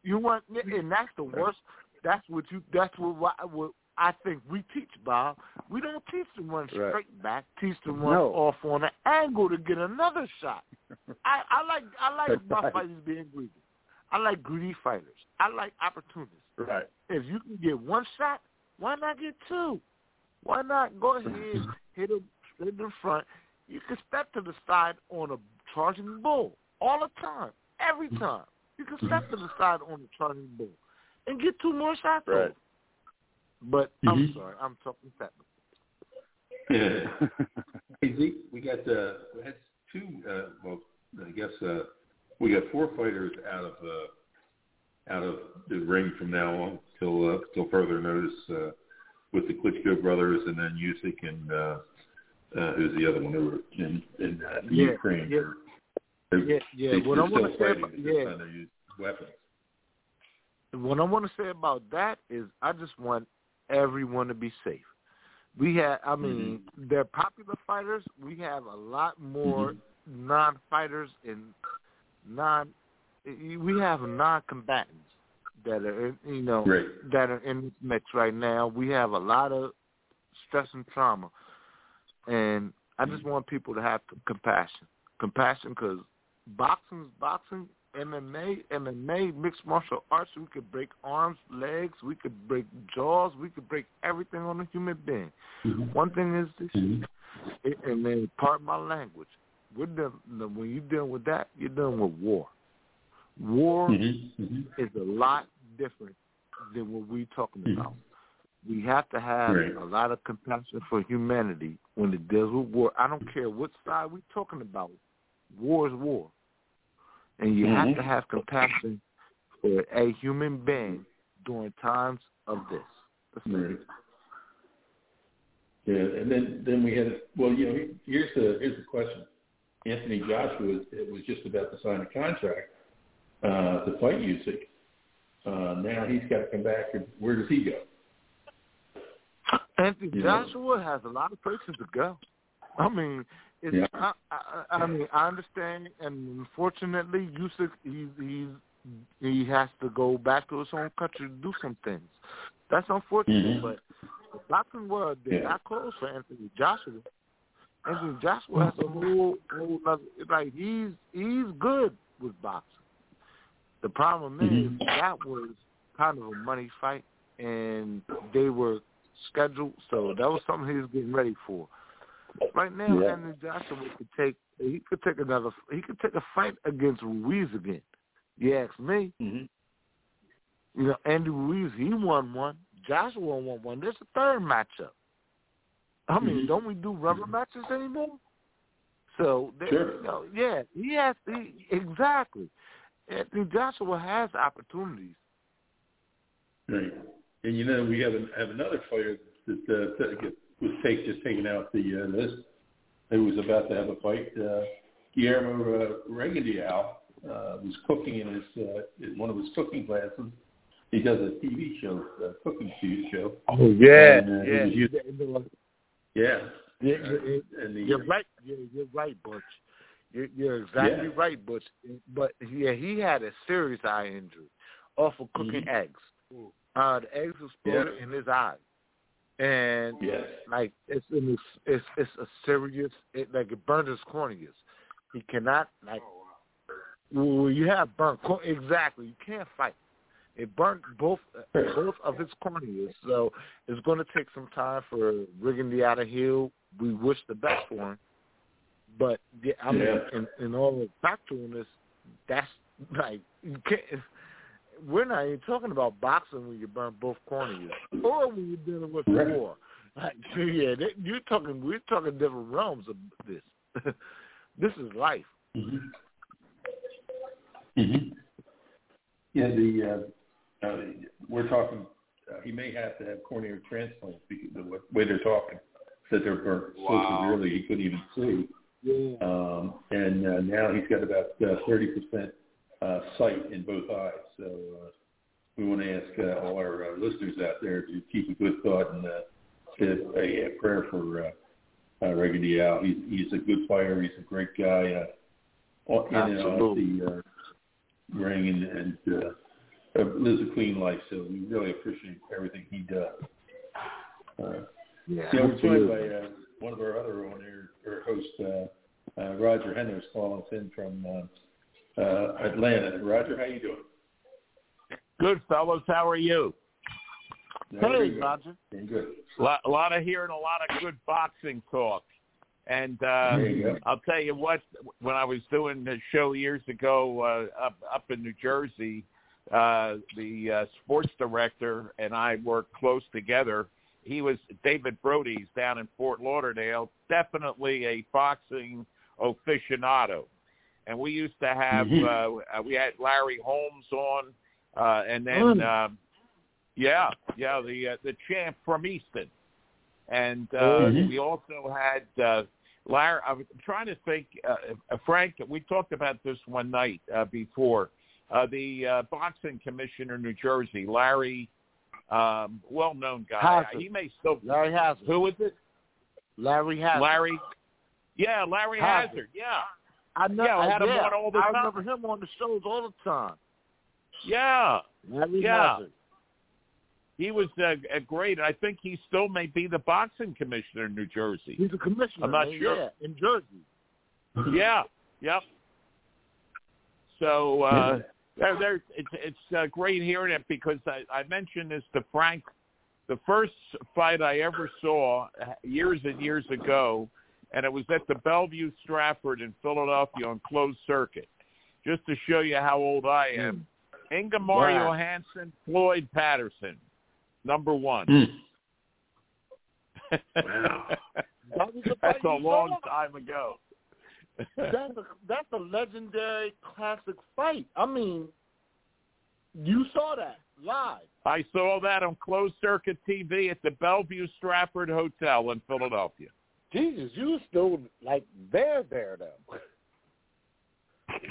You want, and that's the worst. That's what you. That's what, what I think we teach, Bob. We don't teach to run Right. straight back. Teach to run No. off on an angle to get another shot. I, I like I like my Right. fighters being greedy. I like greedy fighters. I like opportunists. Right. If you can get one shot, why not get two? Why not go ahead, hit him in the front? You can step to the side on a charging bull all the time, every mm-hmm. time. You can step to the side on a charging bull and get two more shots. Right. off. But I'm Mhm. sorry, I'm talking technical. Yeah. Hey Zeke, we got uh, we had two. Uh, well, I guess uh, we got four fighters out of uh, out of the ring from now on till uh, till further notice uh, with the Klitschko brothers, and then Usyk and uh, uh, who's the other one over in in uh, Yeah, Ukraine. yeah. They're- Yeah, yeah. they- What I want to say, about, yeah, trying to use weapons. what I want to say about that is I just want everyone to be safe. We have, I mean, mm-hmm. they're popular fighters. We have a lot more mm-hmm. non-fighters and non. We have non-combatants that are, in, you know, Right. that are in this mix right now. We have a lot of stress and trauma, and I just mm-hmm. want people to have compassion. Compassion because boxing's boxing. MMA, MMA, mixed martial arts, we could break arms, legs, we could break jaws, we could break everything on a human being. One thing is this, it, and then part of my language. We're dealing, when you're dealing with that, you're dealing with war. War Mm-hmm. Mm-hmm. is a lot different than what we're talking about. We have to have Right. a lot of compassion for humanity when it deals with war. I don't care what side we're talking about. War is war. And you have Mhm. to have compassion for a human being during times of this. That's. Right. Yeah, and then then we had well, you know, here's the here's the question. Anthony Joshua was, was just about to sign a contract uh, to fight Usyk. Uh, now he's got to come back. And where does he go? Anthony You know. Joshua has a lot of places to go. I mean, it's, Yeah. I, I, I mean, I understand, and unfortunately, Usyk he's he's he has to go back to his home country to do some things. That's unfortunate, Mhm. but the boxing world did Yeah. not close for Anthony Joshua. Anthony Joshua has a whole, whole other, like he's he's good with boxing. The problem Mhm. is that was kind of a money fight, and they were scheduled, so that was something he was getting ready for. Right now, Yeah. Anthony Joshua could take he could take another he could take a fight against Ruiz again. You ask me. Mm-hmm. You know, Andy Ruiz he won one. Joshua won one. There's a third matchup. I mean, Mhm. don't we do rubber matches anymore? So there, Sure. you know, yeah, he has he, exactly. Anthony Joshua has opportunities. Right. And you know, we have an, have another fighter that uh, was take, just taken out the uh, list. Who was about to have a fight. Uh, Guillermo uh, Rigondeaux uh, was cooking in his uh, in one of his cooking classes. He does a TV show, uh, cooking show. Oh yeah, And, uh, yeah. he was You- Yeah. you- Uh, and the, You're right. You're, you're right, Butch. You're, you're exactly Yeah. right, Butch. But yeah, he had a serious eye injury off of cooking Mhm. eggs. uh, the eggs exploded in his eyes, and Yes. like it's in this, it's it's a serious, it, like it burned his corneas. He cannot like. Oh, well, you have burnt cor- exactly. You can't fight. It burnt both both of his corneas, so it's going to take some time for Rigondeaux to heal. We wish the best for him, but yeah, I mean, Yeah. in, in all the factualness, that's like you can't. We're not even talking about boxing when you burn both corneas, or when you're dealing with Right. war. Like, yeah, that, you're talking. We're talking different realms of this. this is life. hmm hmm Yeah, the uh, uh, we're talking. Uh, he may have to have corneal transplants because the way they're talking that they're burnt so severely he couldn't even see. Yeah. Um, and uh, now he's got about uh, thirty percent uh, sight in both eyes. So uh, we want to ask uh, all our uh, listeners out there to keep a good thought and uh, a, a prayer for uh, uh, Rigondeaux. He's, he's a good fighter. He's a great guy. Uh, in and off Absolutely. the uh, ring and, and uh, uh, lives a clean life. So we really appreciate everything he does. Uh, Yeah, yeah, we're joined by uh, one of our other on air or host, uh, uh, Roger Hendricks, calling us in from uh, uh, Atlanta. Roger, how you doing? Good fellows, how are you? Very Hey. Roger. Good. A lot, a lot of hearing a lot of good boxing talk, and uh, There. I'll tell you what. When I was doing the show years ago uh, up up in New Jersey, uh, the uh, sports director and I worked close together. He was David Brody's down in Fort Lauderdale, definitely a boxing aficionado, and we used to have Mhm. uh, we had Larry Holmes on, uh, and then. Um, yeah, yeah, the uh, the champ from Easton, and uh, Mhm. we also had uh, Larry. I'm trying to think, uh, uh, Frank. We talked about this one night uh, before. Uh, the uh, boxing commissioner in New Jersey, Larry, um, well-known guy. Hazzard. He may still. Larry Hazzard. Who is it? Larry Hazzard. Larry. Yeah, Larry Hazzard. Hazzard. Yeah, I know. Yeah, I had him on all the I time. remember him on the shows all the time. yeah. Larry Yeah. Hazzard. He was uh, a great. I think he still may be the boxing commissioner in New Jersey. He's a commissioner. I'm not man, sure. Yeah, in Jersey. Yeah. Yep. So uh, there, there, it's it's uh, great hearing it because I, I mentioned this to Frank. The first fight I ever saw uh, years and years ago, and it was at the Bellevue Stratford in Philadelphia on closed circuit. Just to show you how old I hmm. am. Ingemar Wow. Johansson, Floyd Patterson, number one. Hmm. Wow. That was the That's a long saw? time ago. That's a that's a legendary classic fight. I mean, you saw that live. I saw that on closed circuit TV at the Bellevue Stratford Hotel in Philadelphia. Jesus, you was still like there, there though.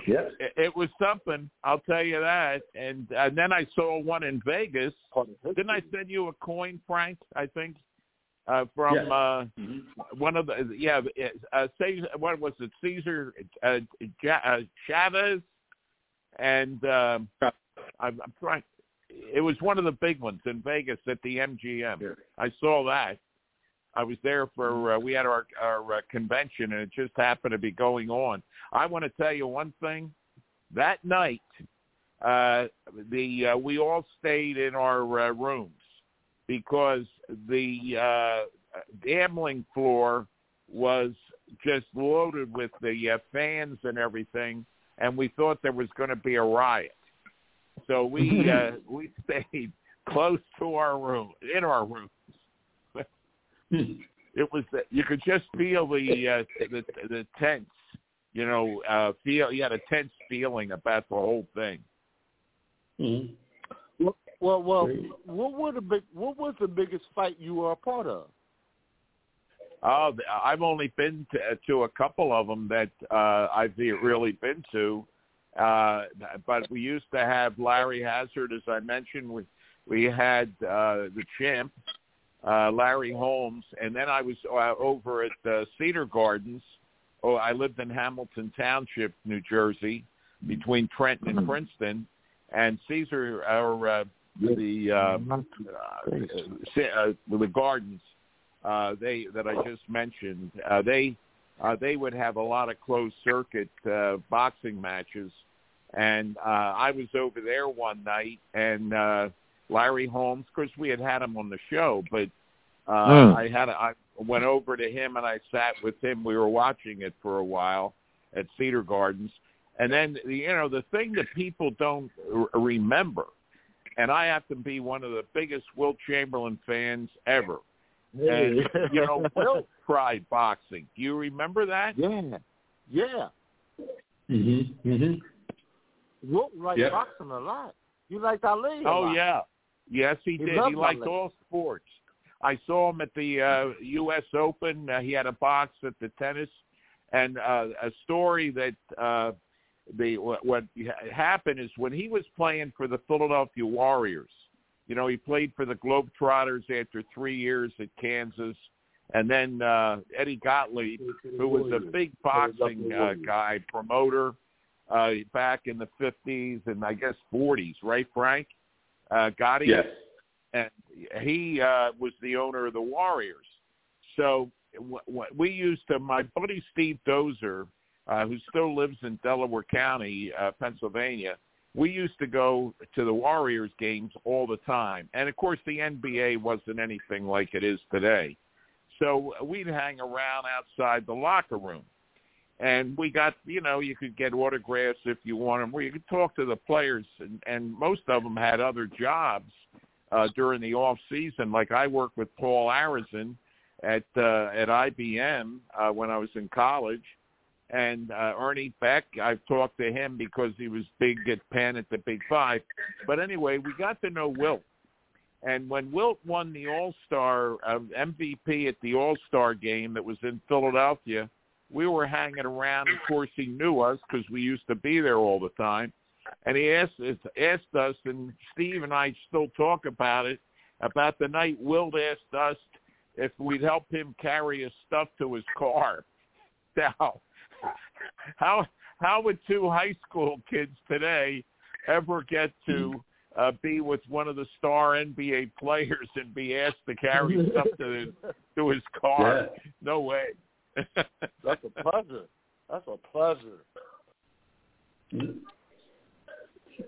Yes. It, it was something, I'll tell you that. And, and then I saw one in Vegas. Didn't I send you a coin, Frank? I think uh, from Yes. uh, Mhm. one of the yeah, uh, Caesar, what was it? Caesar uh, ja, uh, Chavez, and um, I'm, I'm trying. It was one of the big ones in Vegas at the MGM. Yeah. I saw that. I was there for uh, we had our our uh, convention and it just happened to be going on. I want to tell you one thing. That night, uh, the uh, we all stayed in our uh, rooms because the uh, gambling floor was just loaded with the uh, fans and everything, and we thought there was going to be a riot. So we uh, we stayed close to our room, in our rooms. It was you could just feel the uh, the the tense, you know, uh, feel you had a tense feeling about the whole thing. Mhm. Well, well, Great. what were the big? What was the biggest fight you were a part of? Oh, I've only been to, to a couple of them that uh, I've really been to, uh, but we used to have Larry Hazzard, as I mentioned. We we had uh, the champ, uh, Larry Holmes, and then I was uh, over at uh, Cedar Gardens. Oh, I lived in Hamilton Township, New Jersey, between Trenton and Princeton, and Caesar or uh, the uh, Not uh, uh, the gardens uh, they that I just mentioned, uh, they uh, they would have a lot of closed circuit uh, boxing matches, and uh, I was over there one night, and uh, Larry Holmes, of course, we had had him on the show, but uh, Mm. I had a, I went over to him and I sat with him. We were watching it for a while at Cedar Gardens, and then you know the thing that people don't r- remember, and I have to be one of the biggest Wilt Chamberlain fans ever. And you know, Will tried boxing. Do you remember that? yeah, yeah. Mhm. Mhm. Wilt liked Yeah. boxing a lot. You liked Ali. a Oh lot. yeah, yes he He did. He liked all sports. I saw him at the uh, U.S. Open. Uh, he had a box at the tennis, and uh, a story that uh, the what, what happened is when he was playing for the Philadelphia Warriors. You know, he played for the Globetrotters after three years at Kansas, and then uh, Eddie Gottlieb, who was a big boxing uh, guy, promoter uh, back in the 50s and I guess 40s, right, Frank? Uh, Gotti? Yes. and he uh, was the owner of the Warriors. So w- w- we used to. My buddy Steve Dozer, uh, who still lives in Delaware County, uh, Pennsylvania. We used to go to the Warriors games all the time, and of course the NBA wasn't anything like it is today. So we'd hang around outside the locker room, and we got you know you could get autographs if you want them, or you could talk to the players, and, and most of them had other jobs uh, during the off season. Like I worked with Paul Arizin at uh, at IBM uh, when I was in college, and uh, Ernie Beck. I've talked to him because he was big at Penn at the Big Five. But anyway, we got to know Wilt. And when Wilt won the All Star uh, MVP at the All Star game that was in Philadelphia, we were hanging around. Of course, he knew us because we used to be there all the time and he asked asked us, and Steve and I still talk about it about the night Wilt asked us if we'd help him carry his stuff to his car. Now, how how would two high school kids today ever get to uh, be with one of the star NBA players and be asked to carry stuff to to his car? No way. That's a pleasure. That's a pleasure.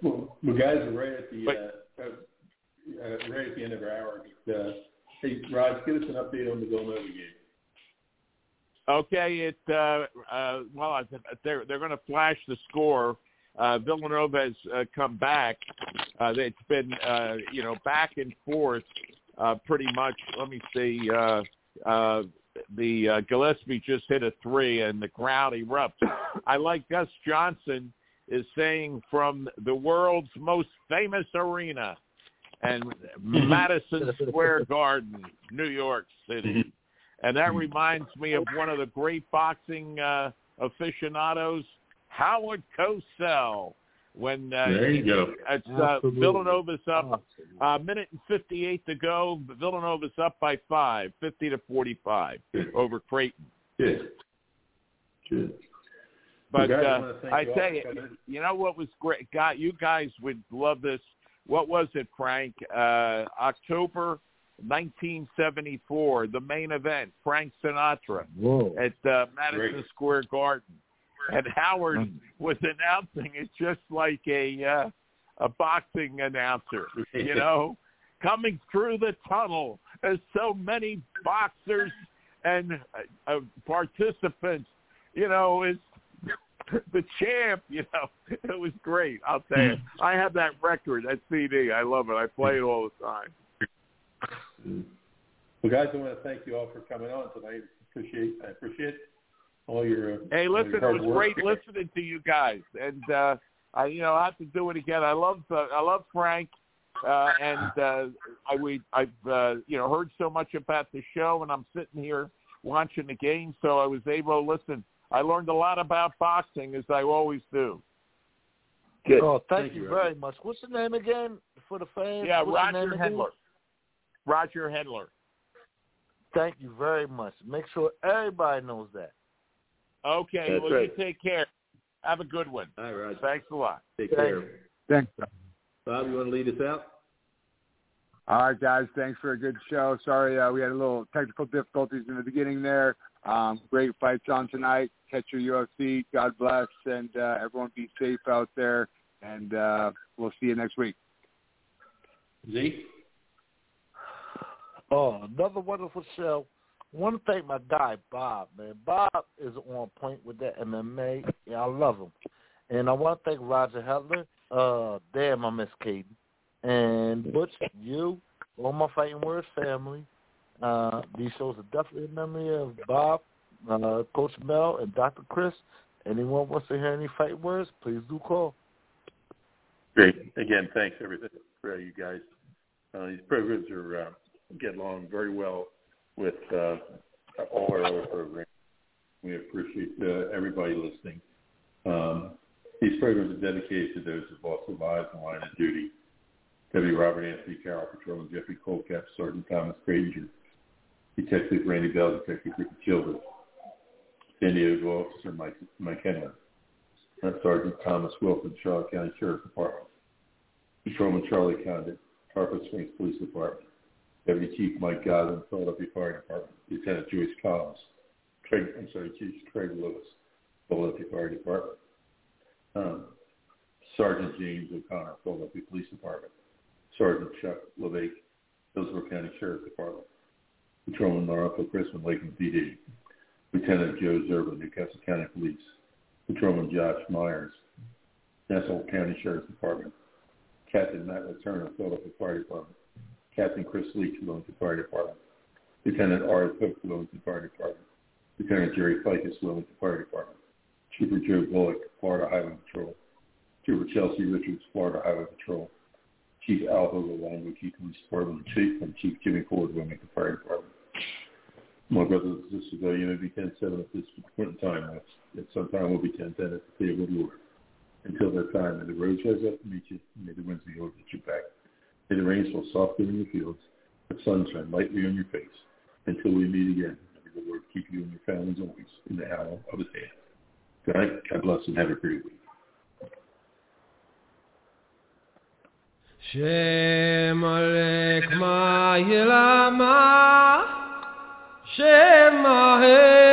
Well, well, guys, we're right at the uh, uh, uh, right at the end of our hour. But, uh, hey, Raj, give us an update on the Villanova game. Okay, it uh, uh, well, I- they're they're going to flash the score. Uh, Villanova has uh, come back. Uh, it's been uh, you know back and forth uh, pretty much. Let me see. Uh, uh, the uh, Gillespie just hit a three, and the crowd erupts. I like Gus Johnson is saying from the world's most famous arena and Madison Square Garden, New York City. And that reminds me of one of the great boxing uh, aficionados, Howard Cosell. When uh, There you go. it's uh, Absolutely. Villanova's up, a uh, minute and 58 to go. Villanova's up by five, 50 to 45 over Creighton. Good. Good. But guys, I uh, wanna I you tell you, you know what was great? God, you guys would love this. What was it, Frank? Uh, October 1974, the main event, Frank Sinatra Whoa. at uh, Madison Great. Square Garden, and Howard Mm. was announcing it just like a uh, a boxing announcer. You know, coming through the tunnel, as so many boxers and uh, uh, participants. You know, is the champ. You know, it was great. I'll tell you, I have that record, that CD. I love it. I play it all the time. Well, guys, I want to thank you all for coming on tonight. Appreciate I appreciate all your. Hey, all your listen, it was work. great listening to you guys, and uh, I, you know, I have to do it again. I love, uh, I love Frank, uh, and uh, I, we, I've, uh, you know, heard so much about the show, and I'm sitting here watching the game, so I was able to listen. I learned a lot about boxing, as I always do. Good. Oh, thank, Thank you you, very much. What's the name again for the fans? Yeah, What's Roger name? Hendler. Roger Hendler. Thank you very much. Make sure everybody knows that. Okay, That's well, right. you take care. Have a good one. All right, Thanks a lot. take Thank care. Thanks. Bob, you want to lead us out? All right, guys. Thanks for a good show. Sorry uh, we had a little technical difficulties in the beginning there. Um, great fights on tonight. Catch your UFC. God bless, and uh, everyone be safe out there. And uh, we'll see you next week. Z? Oh, another wonderful show. Want to thank my guy Bob, man. Bob is on point with that MMA. Yeah, I love him. And I want to thank Roger Hetler. Uh, damn, I miss Kayden. And Butch, you, all my Fighting Words family. Uh, these shows are definitely in memory of Bob, uh, Coach Mel, and Dr. Chris. Anyone wants to hear any fighting words, please do call. Great. Again, thanks everything for you guys. Uh, these programs are uh, get along very well with uh, all our other programs. We appreciate uh, everybody listening. Um, these programs are dedicated to those who've lost their lives in line of duty. W. Robert Anthony Carroll, Patrolman Jeffrey Colcap, Sergeant Thomas Granger, Detective Randy Bell, Detective Ricky Childers, San Diego Officer Mike, Mike Henley, Sergeant Thomas Wilson, Charlotte County Sheriff's Department, Patrolman Charlie Condit, Harper Springs Police Department, Deputy Chief Mike Goodwin, Philadelphia Fire Department, Lieutenant Joyce Collins, Craig, I'm sorry, Chief Craig Lewis, Philadelphia Fire Department, um, Sergeant James O'Connor, Philadelphia Police Department, Sergeant Chuck LeVake, Hillsborough County Sheriff's Department, Patrolman Arnulfo Crispin, Lakeland PD, Lieutenant Joe Szczerba, Newcastle County Police, Patrolman Josh Myers, Nassau County Sheriff's Department, Captain Matt Turner, Philadelphia Fire Department, Captain Chris Leach, Wilmington Fire Department, Lieutenant Art Cook, Wilmington Fire Department, Lieutenant Jerry Fickes, Wilmington Fire Department, Trooper Joe Bullock, Florida Highway Patrol, Trooper Chelsea Richards, Florida Highway Patrol, Chief Al Hogan, Longwood Key Police Department, Chief and Chief Jimmy Ford, Wilmington Fire Department. My brothers and sisters, uh, you may be 10-7 at this point in time. At some time we'll be 10-10 at the table of the Lord. Until that time, may the road shows up to meet you, may the winds be over at your back. May the rains fall softly in your fields, the sun sunshine lightly on your face. Until we meet again, may the Lord keep you and your families always in the hollow of his hand. Good night. God bless and have a great week. Shem Alek Ma Yilama Shem Ahezahilma